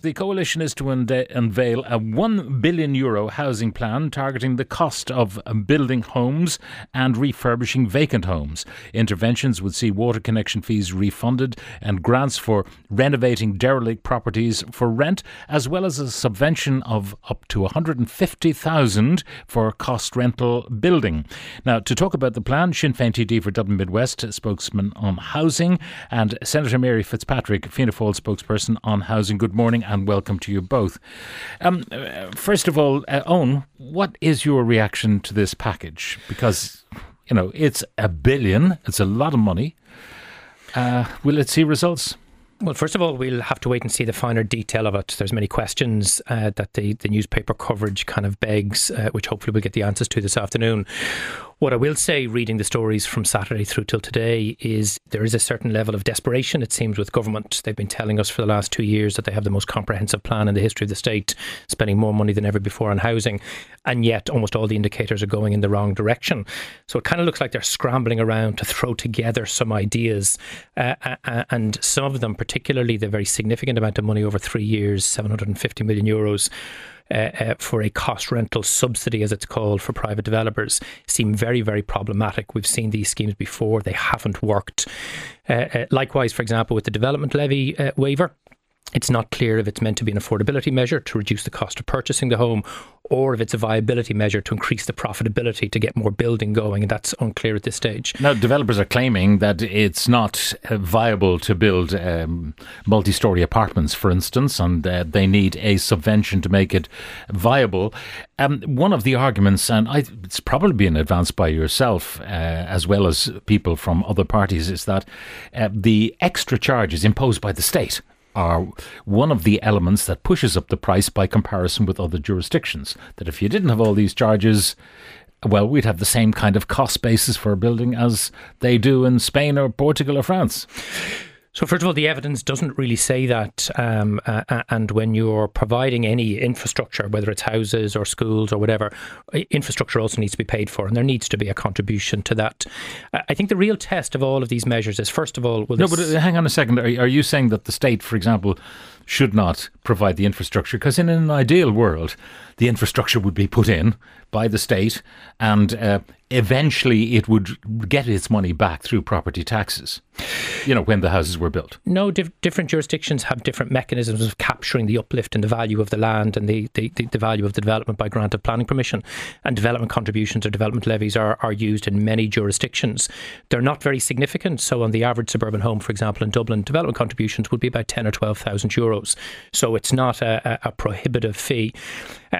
The coalition is to unveil a 1 billion euro housing plan targeting the cost of building homes and refurbishing vacant homes. Interventions would see water connection fees refunded and grants for renovating derelict properties for rent, as well as a subvention of up to 150,000 for cost rental building. Now, to talk about the plan, Sinn Féin TD for Dublin Midwest, spokesman on housing, and Senator Mary Fitzpatrick, Fianna Fáil spokesperson on housing. Good morning and welcome to you both. Um, uh, first of all, uh, Eoin, what is your reaction to this package? Because, you know, it's a billion, it's a lot of money. Uh, will it see results? Well, first of all, we'll have to wait and see the finer detail of it. There's many questions uh, that the, the newspaper coverage kind of begs, uh, which hopefully we'll get the answers to this afternoon. What I will say, reading the stories from Saturday through till today, is there is a certain level of desperation, it seems, with government. They've been telling us for the last two years that they have the most comprehensive plan in the history of the state, spending more money than ever before on housing. And yet, almost all the indicators are going in the wrong direction. So it kind of looks like they're scrambling around to throw together some ideas. Uh, uh, and some of them, particularly the very significant amount of money over three years 750 million euros uh, uh, for a cost rental subsidy, as it's called, for private developers, seem very, very problematic. We've seen these schemes before, they haven't worked. Uh, uh, likewise, for example, with the development levy uh, waiver, it's not clear if it's meant to be an affordability measure to reduce the cost of purchasing the home or if it's a viability measure to increase the profitability to get more building going. And that's unclear at this stage. Now, developers are claiming that it's not uh, viable to build um, multi story apartments, for instance, and uh, they need a subvention to make it viable. Um, one of the arguments, and I, it's probably been advanced by yourself uh, as well as people from other parties, is that uh, the extra charges imposed by the state are one of the elements that pushes up the price by comparison with other jurisdictions. That if you didn't have all these charges, well, we'd have the same kind of cost basis for a building as they do in Spain or Portugal or France. So, first of all, the evidence doesn't really say that. Um, uh, and when you're providing any infrastructure, whether it's houses or schools or whatever, infrastructure also needs to be paid for, and there needs to be a contribution to that. I think the real test of all of these measures is, first of all, will No, but uh, hang on a second. Are, are you saying that the state, for example, should not provide the infrastructure? Because in an ideal world, the infrastructure would be put in by the state, and uh, eventually it would get its money back through property taxes. You know, when the houses were built. No, dif- different jurisdictions have different mechanisms of capturing the uplift in the value of the land and the, the, the, the value of the development by grant of planning permission. And development contributions or development levies are, are used in many jurisdictions. They're not very significant. So, on the average suburban home, for example, in Dublin, development contributions would be about 10 or 12,000 euros. So, it's not a, a, a prohibitive fee.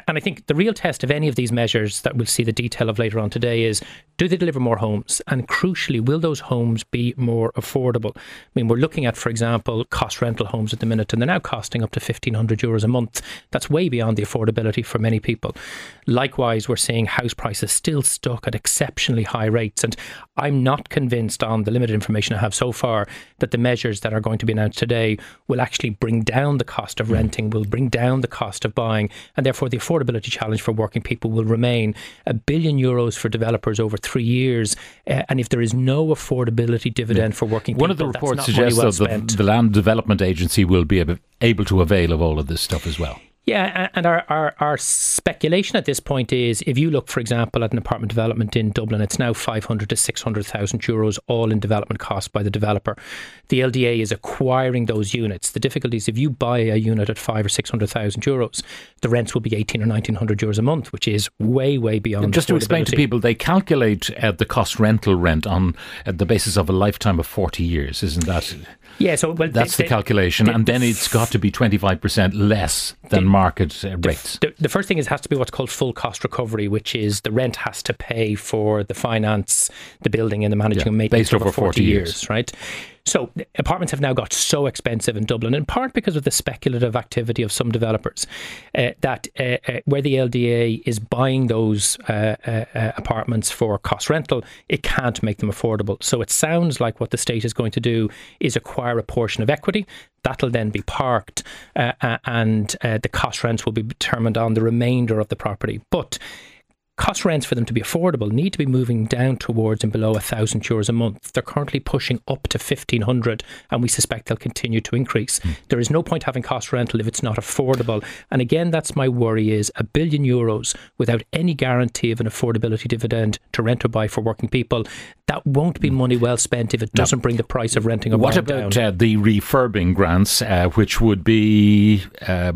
And I think the real test of any of these measures that we'll see the detail of later on today is do they deliver more homes? And crucially, will those homes be more affordable? I mean, we're looking at, for example, cost rental homes at the minute, and they're now costing up to 1,500 euros a month. That's way beyond the affordability for many people. Likewise, we're seeing house prices still stuck at exceptionally high rates. And I'm not convinced on the limited information I have so far that the measures that are going to be announced today will actually bring down the cost of renting, will bring down the cost of buying, and therefore the affordability challenge for working people will remain a billion euros for developers over three years. Uh, and if there is no affordability dividend for working people, One of the reports suggests well that spent. the Land Development Agency will be able to avail of all of this stuff as well. Yeah, and our, our, our speculation at this point is if you look, for example, at an apartment development in Dublin, it's now 500 to 600,000 euros all in development costs by the developer. The LDA is acquiring those units. The difficulty is if you buy a unit at five or 600,000 euros, the rents will be 18 or 1900 euros a month, which is way, way beyond Just to explain to people, they calculate uh, the cost rental rent on uh, the basis of a lifetime of 40 years, isn't that? Yeah, so well, That's they- the calculation, they- and then it's got to be 25% less than market uh, rates. The, the first thing is has to be what's called full cost recovery, which is the rent has to pay for the finance, the building, and the managing Yeah, and maintenance based over 40 years. right? So apartments have now got so expensive in Dublin, in part because of the speculative activity of some developers, uh, that uh, uh, where the LDA is buying those uh, uh, uh, apartments for cost rental, it can't make them affordable. So it sounds like what the state is going to do is acquire a portion of equity. That'll then be parked, and the cost rents will be determined on the remainder of the property. But cost rents for them to be affordable need to be moving down towards and below a thousand euros a month. They're currently pushing up to fifteen hundred, and we suspect they'll continue to increase. Mm. There is no point having cost rental if it's not affordable. And again, that's my worry: is a billion euros without any guarantee of an affordability dividend to rent or buy for working people. That won't be money well spent if it doesn't bring the price of renting a What about uh, the refurbing grants, uh, which would be uh,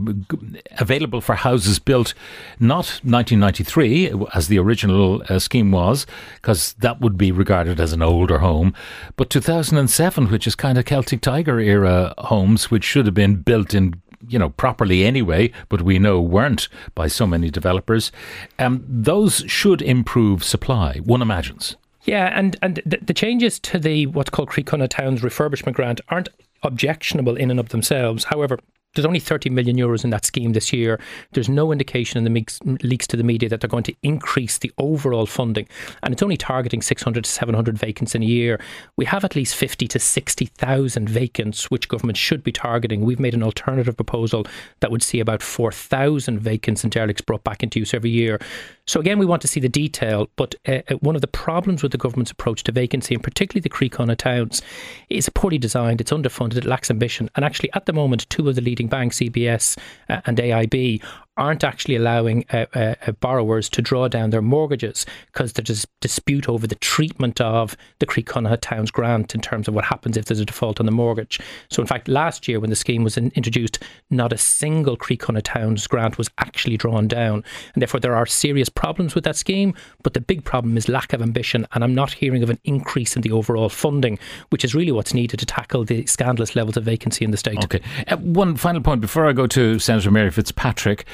available for houses built not 1993 as the original uh, scheme was, because that would be regarded as an older home, but 2007, which is kind of Celtic Tiger era homes, which should have been built in you know properly anyway, but we know weren't by so many developers. Um, those should improve supply. One imagines. Yeah, and and the, the changes to the what's called Croí Towns refurbishment grant aren't objectionable in and of themselves. However, there's only 30 million euros in that scheme this year. There's no indication in the leaks to the media that they're going to increase the overall funding, and it's only targeting 600 to 700 vacants in a year. We have at least 50 to 60,000 vacants, which government should be targeting. We've made an alternative proposal that would see about 4,000 vacants in derelicts brought back into use every year. So again, we want to see the detail, but uh, uh, one of the problems with the government's approach to vacancy, and particularly the Croí towns, is poorly designed. It's underfunded. It lacks ambition. And actually, at the moment, two of the leading banks, CBS uh, and AIB, aren't actually allowing uh, uh, uh, borrowers to draw down their mortgages because there's a dispute over the treatment of the Croí Towns grant in terms of what happens if there's a default on the mortgage. So, in fact, last year when the scheme was in, introduced, not a single Croí Towns grant was actually drawn down. And therefore, there are serious problems with that scheme. But the big problem is lack of ambition. And I'm not hearing of an increase in the overall funding, which is really what's needed to tackle the scandalous levels of vacancy in the state. Okay. Uh, one final point before I go to Senator Mary Fitzpatrick.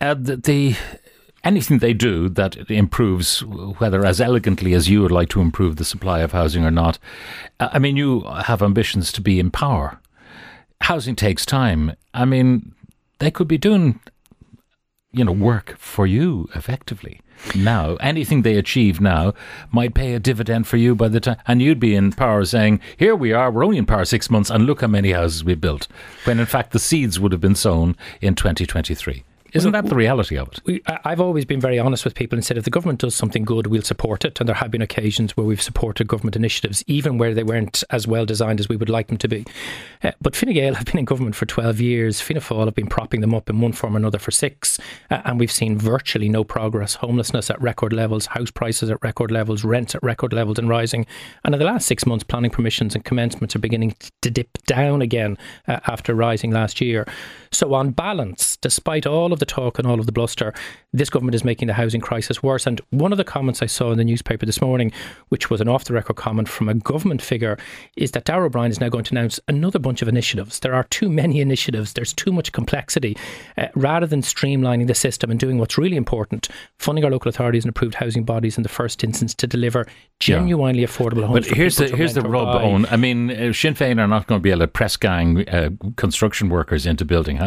The, the anything they do that improves, whether as elegantly as you would like to improve the supply of housing or not. Uh, I mean, you have ambitions to be in power. Housing takes time. I mean, they could be doing, you know, work for you effectively now. Anything they achieve now might pay a dividend for you by the time, and you'd be in power saying, "Here we are. We're only in power six months, and look how many houses we built." When in fact the seeds would have been sown in 2023. Isn't that the reality of it? We, I've always been very honest with people and said if the government does something good, we'll support it. And there have been occasions where we've supported government initiatives, even where they weren't as well designed as we would like them to be. Uh, but Fine Gael have been in government for 12 years. Fianna Fáil have been propping them up in one form or another for six. Uh, and we've seen virtually no progress. Homelessness at record levels, house prices at record levels, rents at record levels and rising. And in the last six months, planning permissions and commencements are beginning to dip down again uh, after rising last year. So, on balance, despite all of the talk and all of the bluster, this government is making the housing crisis worse. And one of the comments I saw in the newspaper this morning, which was an off the record comment from a government figure, is that Darragh O'Brien is now going to announce another bunch of initiatives. There are too many initiatives, there's too much complexity. Uh, rather than streamlining the system and doing what's really important, funding our local authorities and approved housing bodies in the first instance to deliver genuinely yeah. affordable homes. But here's the here's the rub. Eoin. I mean, uh, Sinn Féin are not going to be able to press gang uh, construction workers into building houses.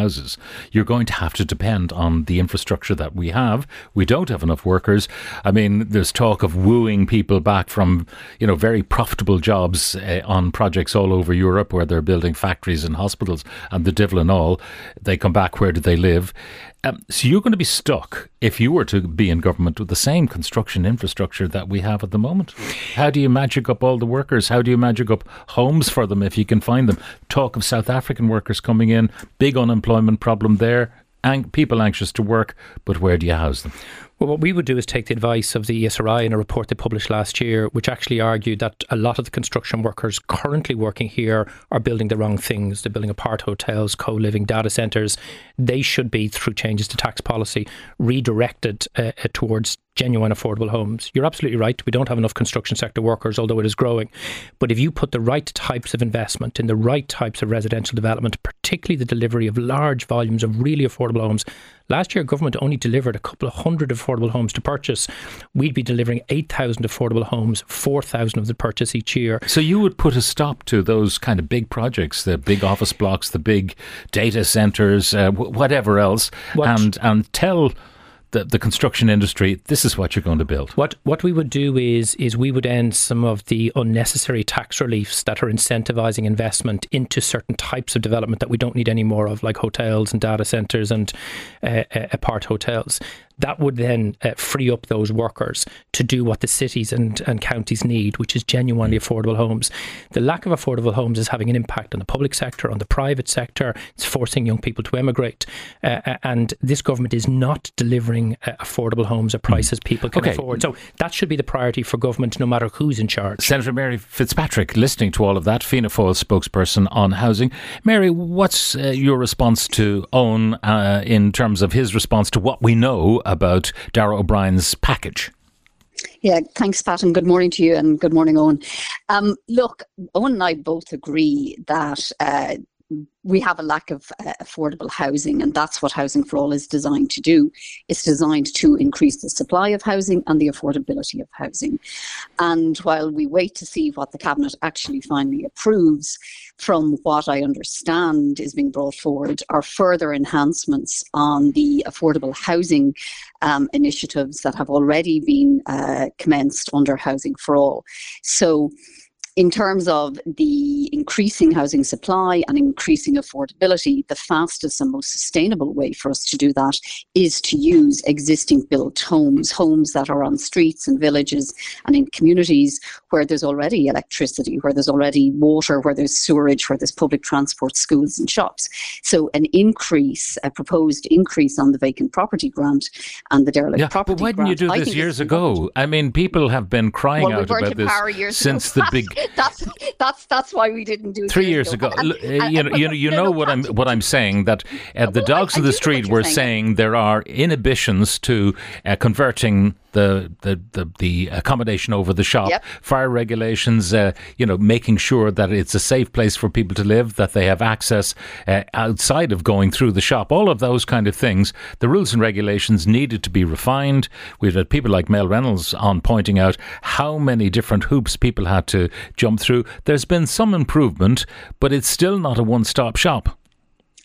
You're going to have to depend on the infrastructure that we have. We don't have enough workers. I mean, there's talk of wooing people back from you know very profitable jobs uh, on projects all over Europe where they're building factories and hospitals and the devil and all. They come back. Where do they live? Um, so you're going to be stuck if you were to be in government with the same construction infrastructure that we have at the moment. How do you magic up all the workers? How do you magic up homes for them if you can find them? Talk of South African workers coming in, big unemployment problem there, ang- people anxious to work, but where do you house them? Well, what we would do is take the advice of the ESRI in a report they published last year, which actually argued that a lot of the construction workers currently working here are building the wrong things. They're building apart hotels, co living data centres. They should be, through changes to tax policy, redirected uh, uh, towards genuine affordable homes. You're absolutely right. We don't have enough construction sector workers, although it is growing. But if you put the right types of investment in the right types of residential development, particularly the delivery of large volumes of really affordable homes, last year government only delivered a couple of hundred affordable homes to purchase. We'd be delivering 8,000 affordable homes, 4,000 of the purchase each year. So you would put a stop to those kind of big projects, the big office blocks, the big data centres, uh, whatever else, what? and and tell the, the construction industry, this is what you're going to build. What what we would do is is we would end some of the unnecessary tax reliefs that are incentivizing investment into certain types of development that we don't need any more of, like hotels and data centers and uh, uh, apart hotels that would then uh, free up those workers to do what the cities and, and counties need, which is genuinely affordable homes. The lack of affordable homes is having an impact on the public sector, on the private sector. It's forcing young people to emigrate. Uh, uh and this government is not delivering uh, affordable homes at prices mm. people can okay. afford. So that should be the priority for government, no matter who's in charge. Senator Mary Fitzpatrick, listening to all of that, Fianna Fáil spokesperson on housing. Mary, what's uh, your response to Eoin uh, in terms of his response to what we know about Darragh O'Brien's package? Yeah, thanks, Pat, and good morning to you, and good morning, Eoin. Um, look, Eoin and I both agree that uh, we have a lack of uh, affordable housing, and that's what Housing for All is designed to do. It's designed to increase the supply of housing and the affordability of housing. And while we wait to see what the Cabinet actually finally approves, from what I understand is being brought forward are further enhancements on the affordable housing um, initiatives that have already been uh, commenced under Housing for All. So in terms of the increasing housing supply and increasing affordability, the fastest and most sustainable way for us to do that is to use existing built homes, homes that are on streets and villages and in communities where there's already electricity, where there's already water, where there's sewerage, where there's public transport, schools and shops. So an increase, a proposed increase on the vacant property grant and the derelict yeah, property But why didn't you do this years ago? I mean, people have been crying well, out about this since the big that's that's that's why we didn't do it three years ago. ago. And, and, you know, you, you know no, what I'm what I'm saying that uh, the dogs in the street were saying. saying. there are inhibitions to uh, converting the, the, the, the, accommodation over the shop, yep. fire regulations, uh, you know, making sure that it's a safe place for people to live, that they have access uh, outside of going through the shop, all of those kind of things. The rules and regulations needed to be refined. We've had people like Mel Reynolds on pointing out how many different hoops people had to jump through. There's been some improvement, but it's still not a one stop shop.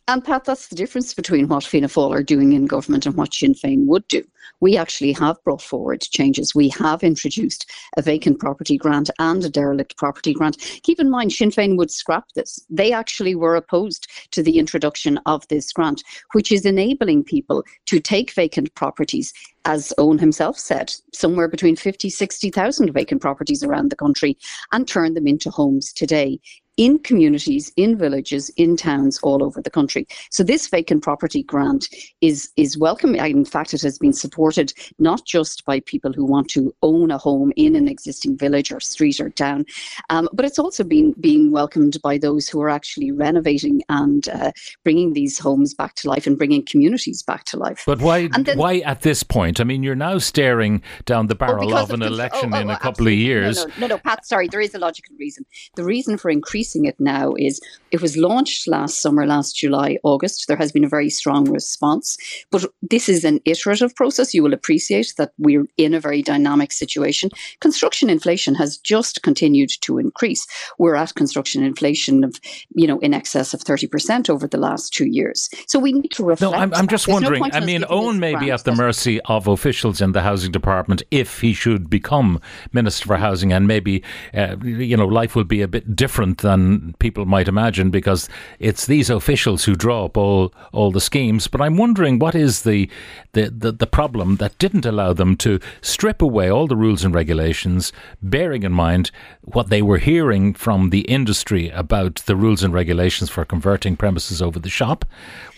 And Pat, that's the difference between what Fianna Fáil are doing in government and what Sinn Féin would do. We actually have brought forward changes. We have introduced a vacant property grant and a derelict property grant. Keep in mind, Sinn Féin would scrap this. They actually were opposed to the introduction of this grant, which is enabling people to take vacant properties as Eoin himself said, somewhere between 50, 60,000 vacant properties around the country and turn them into homes today in communities, in villages, in towns all over the country. So this vacant property grant is is welcome. In fact, it has been supported not just by people who want to own a home in an existing village or street or town, um, but it's also been being welcomed by those who are actually renovating and uh, bringing these homes back to life and bringing communities back to life. But why? Then, why at this point? I mean, you're now staring down the barrel oh, of an election oh, oh, in a couple absolutely. of years. No, no, no, no, Pat. Sorry, there is a logical reason. The reason for increasing increasing it now is it was launched last summer, last July, August. There has been a very strong response, but this is an iterative process. You will appreciate that we're in a very dynamic situation. Construction inflation has just continued to increase. We're at construction inflation of, you know, in excess of 30% over the last two years. So we need to reflect. No, I'm, I'm just wondering. No I mean, Eoin may be at the mercy of officials in the housing department if he should become Minister for Housing, and maybe, uh, you know, life will be a bit different than than people might imagine because it's these officials who draw up all, all the schemes. But I'm wondering what is the, the, the, the problem that didn't allow them to strip away all the rules and regulations, bearing in mind what they were hearing from the industry about the rules and regulations for converting premises over the shop.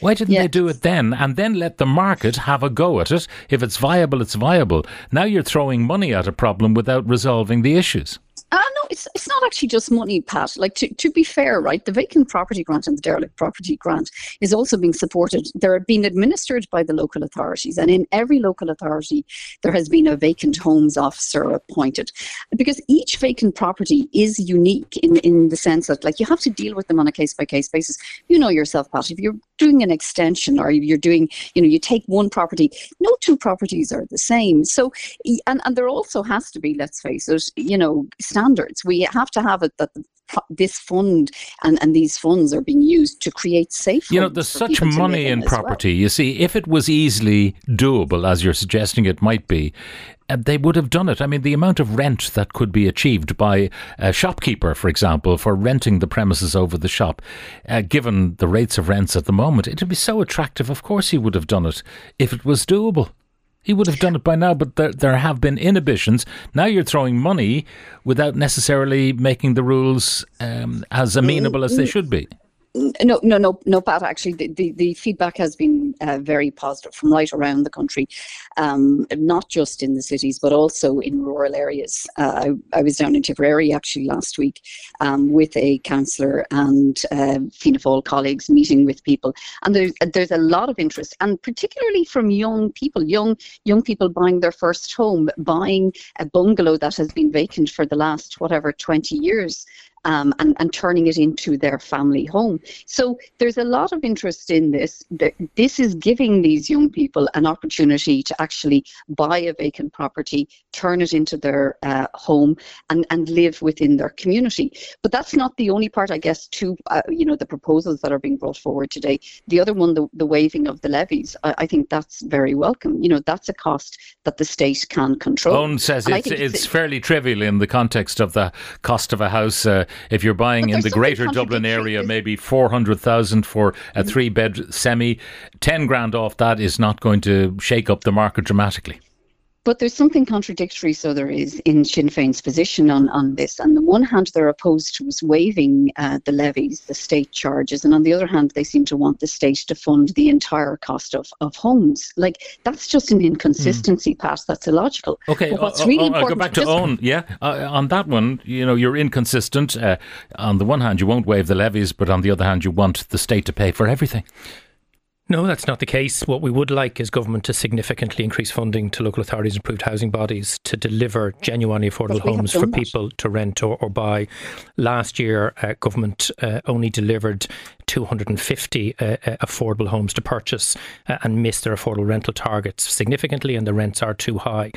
Why didn't they do it then and then let the market have a go at it? If it's viable, it's viable. Now you're throwing money at a problem without resolving the issues. Uh, no, it's it's not actually just money, Pat. Like to, to be fair, right, the vacant property grant and the derelict property grant is also being supported. They're being administered by the local authorities, and in every local authority, there has been a vacant homes officer appointed, because each vacant property is unique in in the sense that like you have to deal with them on a case by case basis. You know yourself, Pat. If you're doing an extension or you're doing, you know, you take one property, no two properties are the same. So, and and there also has to be, let's face it, you know standards. We have to have it that this fund and, and these funds are being used to create safe. You know, there's such money in property. Well. You see, if it was easily doable, as you're suggesting it might be, uh, they would have done it. I mean, the amount of rent that could be achieved by a shopkeeper, for example, for renting the premises over the shop, uh, given the rates of rents at the moment, it would be so attractive. Of course, he would have done it if it was doable. He would have done it by now, but there, there have been inhibitions. Now you're throwing money without necessarily making the rules um, as amenable as they should be. No, no, no, no, Pat. Actually, the, the, the feedback has been uh, very positive from right around the country, um, not just in the cities, but also in rural areas. Uh, I, I, was down in Tipperary actually last week um, with a councillor and uh, Fianna Fáil colleagues meeting with people, and there's there's a lot of interest, and particularly from young people, young young people buying their first home, buying a bungalow that has been vacant for the last whatever 20 years um, and, and turning it into their family home. So there's a lot of interest in this. This is giving these young people an opportunity to actually buy a vacant property, turn it into their uh, home, and, and live within their community. But that's not the only part, I guess, to uh, you know the proposals that are being brought forward today. The other one, the, the waiving of the levies, I, I think that's very welcome. You know, that's a cost that the state can control. Eoin says it's, it's, it's, fairly trivial in the context of the cost of a house. Uh, if you're buying in the greater Dublin area, maybe 400,000 for a mm-hmm. three bed semi, 10 grand off that is not going to shake up the market dramatically. But there's something contradictory, so there is, in Sinn Féin's position on, on this. On the one hand, they're opposed to us waiving uh, the levies, the state charges, and on the other hand, they seem to want the state to fund the entire cost of, of homes. Like, that's just an inconsistency, mm. Pat. That's illogical. Okay, but what's really uh, uh, I'll go back to Eoin. Yeah, uh, on that one, you know, you're inconsistent. Uh, on the one hand, you won't waive the levies, but on the other hand, you want the state to pay for everything. No, that's not the case. What we would like is government to significantly increase funding to local authorities and approved housing bodies to deliver genuinely affordable homes for that. people to rent or, or buy. Last year, uh, government uh, only delivered 250 uh, uh, affordable homes to purchase uh, and missed their affordable rental targets significantly, and the rents are too high.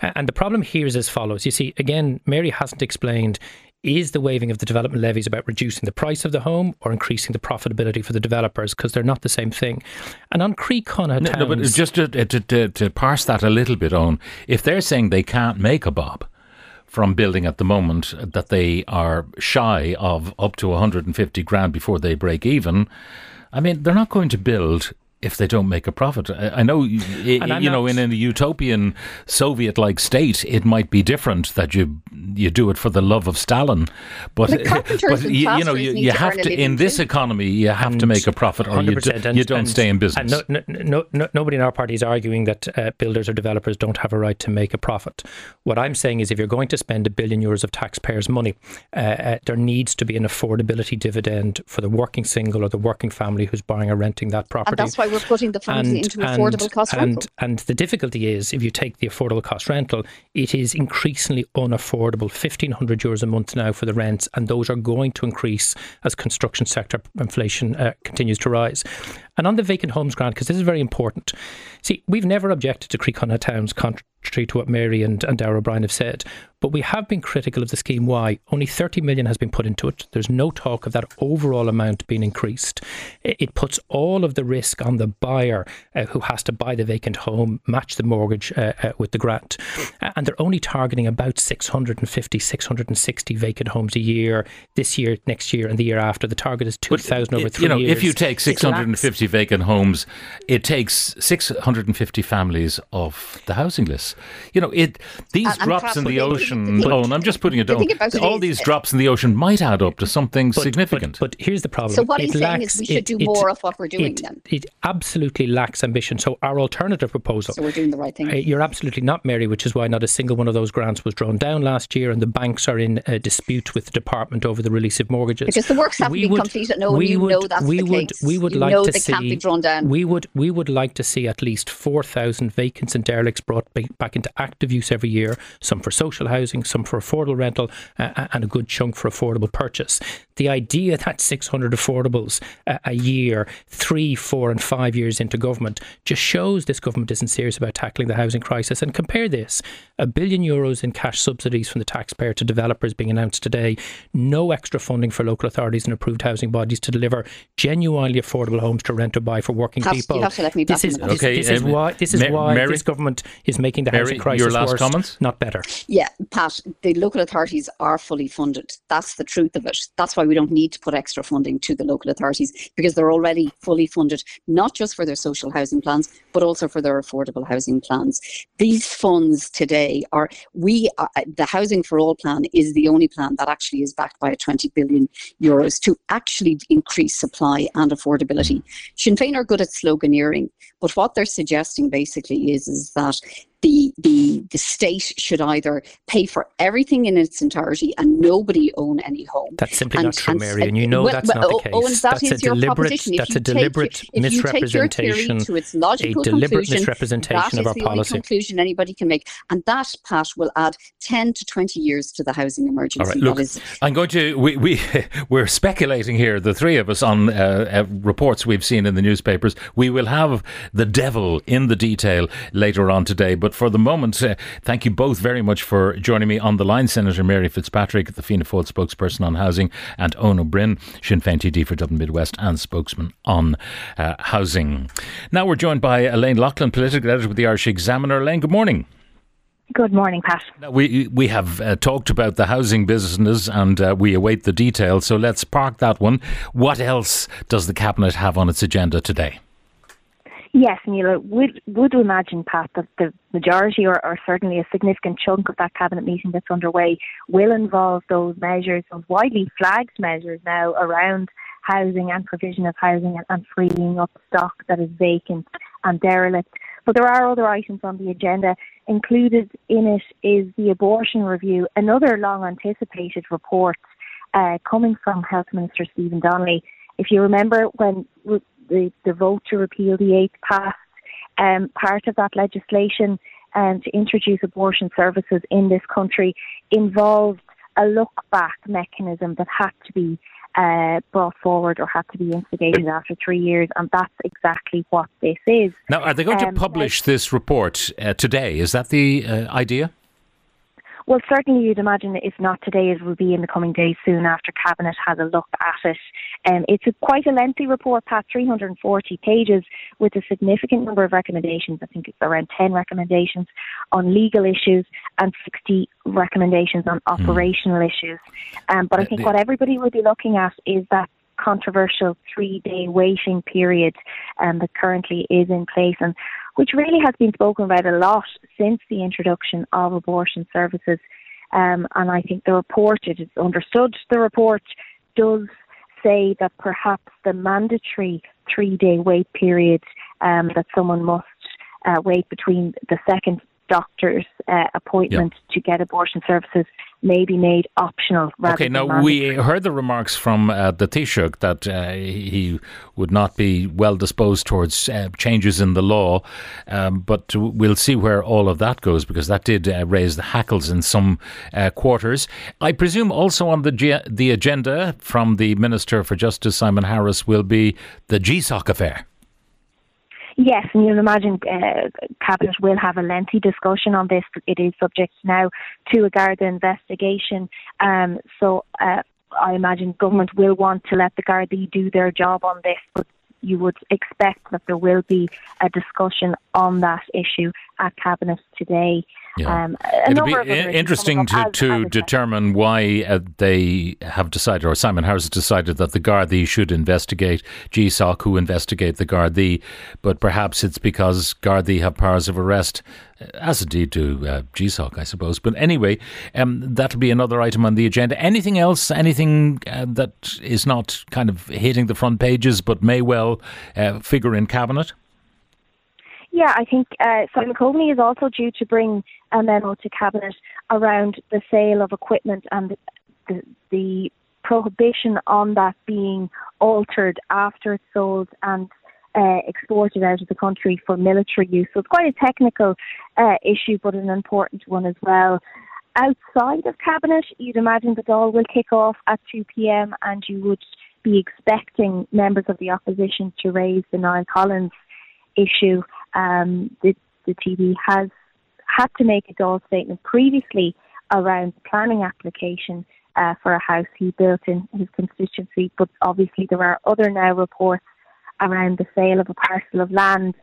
And the problem here is as follows. You see, again, Mary hasn't explained is the waiving of the development levies about reducing the price of the home or increasing the profitability for the developers? Because they're not the same thing. And on Croí Cónaithe no, no, but just to, to, to, to parse that a little bit on, if they're saying they can't make a bob, from building at the moment that they are shy of up to 150 grand before they break even. I mean, they're not going to build if they don't make a profit. I know, you know, in a utopian Soviet-like state, it might be different that you you do it for the love of Stalin, but but you, you, know you, you have to in this economy you have and to make a profit or you, do, and, you don't and, stay in business. No, no, no, nobody in our party is arguing that uh, builders or developers don't have a right to make a profit. What I'm saying is, if you're going to spend a billion euros of taxpayers' money, uh, uh, there needs to be an affordability dividend for the working single or the working family who's buying or renting that property. And that's why we're putting the funds and, into affordable and, cost and, rental. And the difficulty is, if you take the affordable cost rental, it is increasingly unaffordable. 1,500 euros a month now for the rents, and those are going to increase as construction sector inflation uh, continues to rise. And on the vacant homes grant, because this is very important. See, we've never objected to Croí Cónaithe Town's contrary to what Mary and, and Darragh O'Brien have said. But we have been critical of the scheme. Why? Only 30 million has been put into it. There's no talk of that overall amount being increased. It puts all of the risk on the buyer uh, who has to buy the vacant home, match the mortgage uh, uh, with the grant. And they're only targeting about 650, 660 vacant homes a year this year, next year, and the year after. The target is 2,000 over three you know, years. If you take 650 vacant homes, it takes 650 families off the housing list. You know, it these and, drops in the ocean ocean but, I'm just putting it down. All these drops in the ocean might add up to something but, significant. But, but, here's the problem. So what it he's lacks, saying is we should it, do it, more of what we're doing it, then. It absolutely lacks ambition. So our alternative proposal. So we're doing the right thing. Uh, you're absolutely not, Mary, which is why not a single one of those grants was drawn down last year, and the banks are in a dispute with the department over the release of mortgages. Because the works haven't we been would, completed. No, we you would, know that's we the would, case. We would you like to they see. Can't be drawn down. We would we would like to see at least four thousand vacants and derelicts brought back into active use every year. Some for social housing, some for affordable rental uh, and a good chunk for affordable purchase. The idea that 600 affordables uh, a year, three, four, and five years into government, just shows this government isn't serious about tackling the housing crisis. And compare this a billion euros in cash subsidies from the taxpayer to developers being announced today, no extra funding for local authorities and approved housing bodies to deliver genuinely affordable homes to rent or buy for working Has- people. you have to let me this is on this, that. Okay, this is um, why this is Ma- why Mary? this government is making the Mary, housing crisis your last worse, comments? not better. Yeah, Pat, the local authorities are fully funded. That's the truth of it. That's why we don't need to put extra funding to the local authorities because they're already fully funded, not just for their social housing plans, but also for their affordable housing plans. These funds today are, we, are, the Housing for All plan is the only plan that actually is backed by a 20 billion euros to actually increase supply and affordability. Sinn Féin are good at sloganeering, but what they're suggesting basically is, is that the, the the state should either pay for everything in its entirety and nobody own any home. That's simply And- not true, and- Mary, and you know well, that's well, not the oh, case. oh, and that that's is a your deliberate proposition. That's a take your- deliberate if you take your theory misrepresentation. to its A logical deliberate conclusion, misrepresentation that of is our the only conclusion anybody can make, and that Pat will add ten to twenty years to the housing emergency. All right, look, is- I'm going to. We, we we're speculating here, the three of us, on uh, uh, reports we've seen in the newspapers. We will have the devil in the detail later on today. But for the moment, uh, thank you both very much for joining me on the line, Senator Mary Fitzpatrick, the Fianna Fáil spokesperson on housing, and Eoin O'Broin, Sinn Féin TD for Dublin Midwest and spokesman on uh, housing. Now we're joined by Elaine Loughlin, political editor with the Irish Examiner. Elaine, good morning. Good morning, Pat. Now, We we have uh, talked about the housing business and uh, we await the details. So let's park that one. What else does the cabinet have on its agenda today? Yes, and you would would imagine, Pat, that the majority or, or certainly a significant chunk of that cabinet meeting that's underway will involve those measures, those widely flagged measures now around housing and provision of housing and, and freeing up stock that is vacant and derelict. But there are other items on the agenda. Included in it is the abortion review, another long anticipated report uh, coming from Health Minister Stephen Donnelly. If you remember when the, the vote to repeal the eighth passed, um, part of that legislation um, to introduce abortion services in this country involved a look back mechanism that had to be uh, brought forward or had to be instigated after three years, and that's exactly what this is. Now, are they going to Um, publish this report uh, today? Is that the uh, idea? Well, certainly you'd imagine if not today, it will be in the coming days soon after Cabinet has a look at it. Um, it's a, quite a lengthy report, Pat, 340 pages with a significant number of recommendations. I think it's around 10 recommendations on legal issues and 60 recommendations on operational issues. Um, but I think what everybody will be looking at is that controversial three-day waiting period um, that currently is in place and which really has been spoken about a lot since the introduction of abortion services. Um, and I think the report, it is understood, the report does say that perhaps the mandatory three-day wait period um, that someone must uh, wait between the second doctor's uh, appointment to get abortion services may be made optional rather Okay, now mandatory. we heard the remarks from uh, the Taoiseach that uh, he would not be well disposed towards uh, changes in the law, um, but we'll see where all of that goes because that did uh, raise the hackles in some uh, quarters. I presume also on the G- the agenda from the Minister for Justice Simon Harris will be the GSOC affair. Yes, and you'll imagine uh, Cabinet will have a lengthy discussion on this. It is subject now to a Garda investigation. Um, so uh, I imagine government will want to let the Gardaí do their job on this, but you would expect that there will be a discussion on that issue at Cabinet today. Yeah. Um, It'll be of other i- issues interesting to, as- to as determine why uh, they have decided, or Simon Harris has decided, that the Gardaí should investigate GSOC, who investigate the Gardaí. But perhaps it's because Gardaí have powers of arrest, uh, as indeed do uh, GSOC, I suppose. But anyway, um, that'll be another item on the agenda. Anything else? Anything uh, that is not kind of hitting the front pages, but may well uh, figure in cabinet? Yeah, I think uh, Simon Coveney is also due to bring a memo to Cabinet around the sale of equipment and the, the, prohibition on that being altered after it's sold and uh, exported out of the country for military use. So it's quite a technical uh, issue, but an important one as well. Outside of Cabinet, you'd imagine the Dáil will kick off at 2 p.m. and you would be expecting members of the opposition to raise the Niall Collins issue. Um, the, the TD has had to make a Dáil statement previously around planning application uh, for a house he built in his constituency, but obviously there are other now reports around the sale of a parcel of land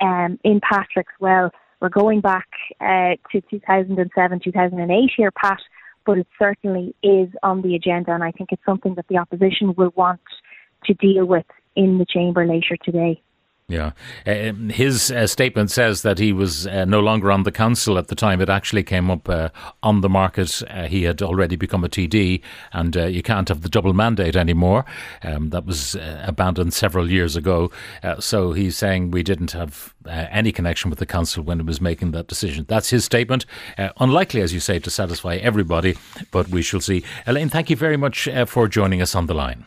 um, in Patrickswell. We're going back uh, to 2007, 2008 here, Pat, but it certainly is on the agenda, and I think it's something that the opposition will want to deal with in the chamber later today. Yeah. Uh, his uh, statement says that he was uh, no longer on the council at the time it actually came up uh, on the market. Uh, he had already become a TD, and uh, you can't have the double mandate anymore. Um, that was abandoned several years ago. so he's saying we didn't have any connection with the council when it was making that decision. That's his statement. unlikely, as you say, to satisfy everybody, but we shall see. Elaine, thank you very much for joining us on the line.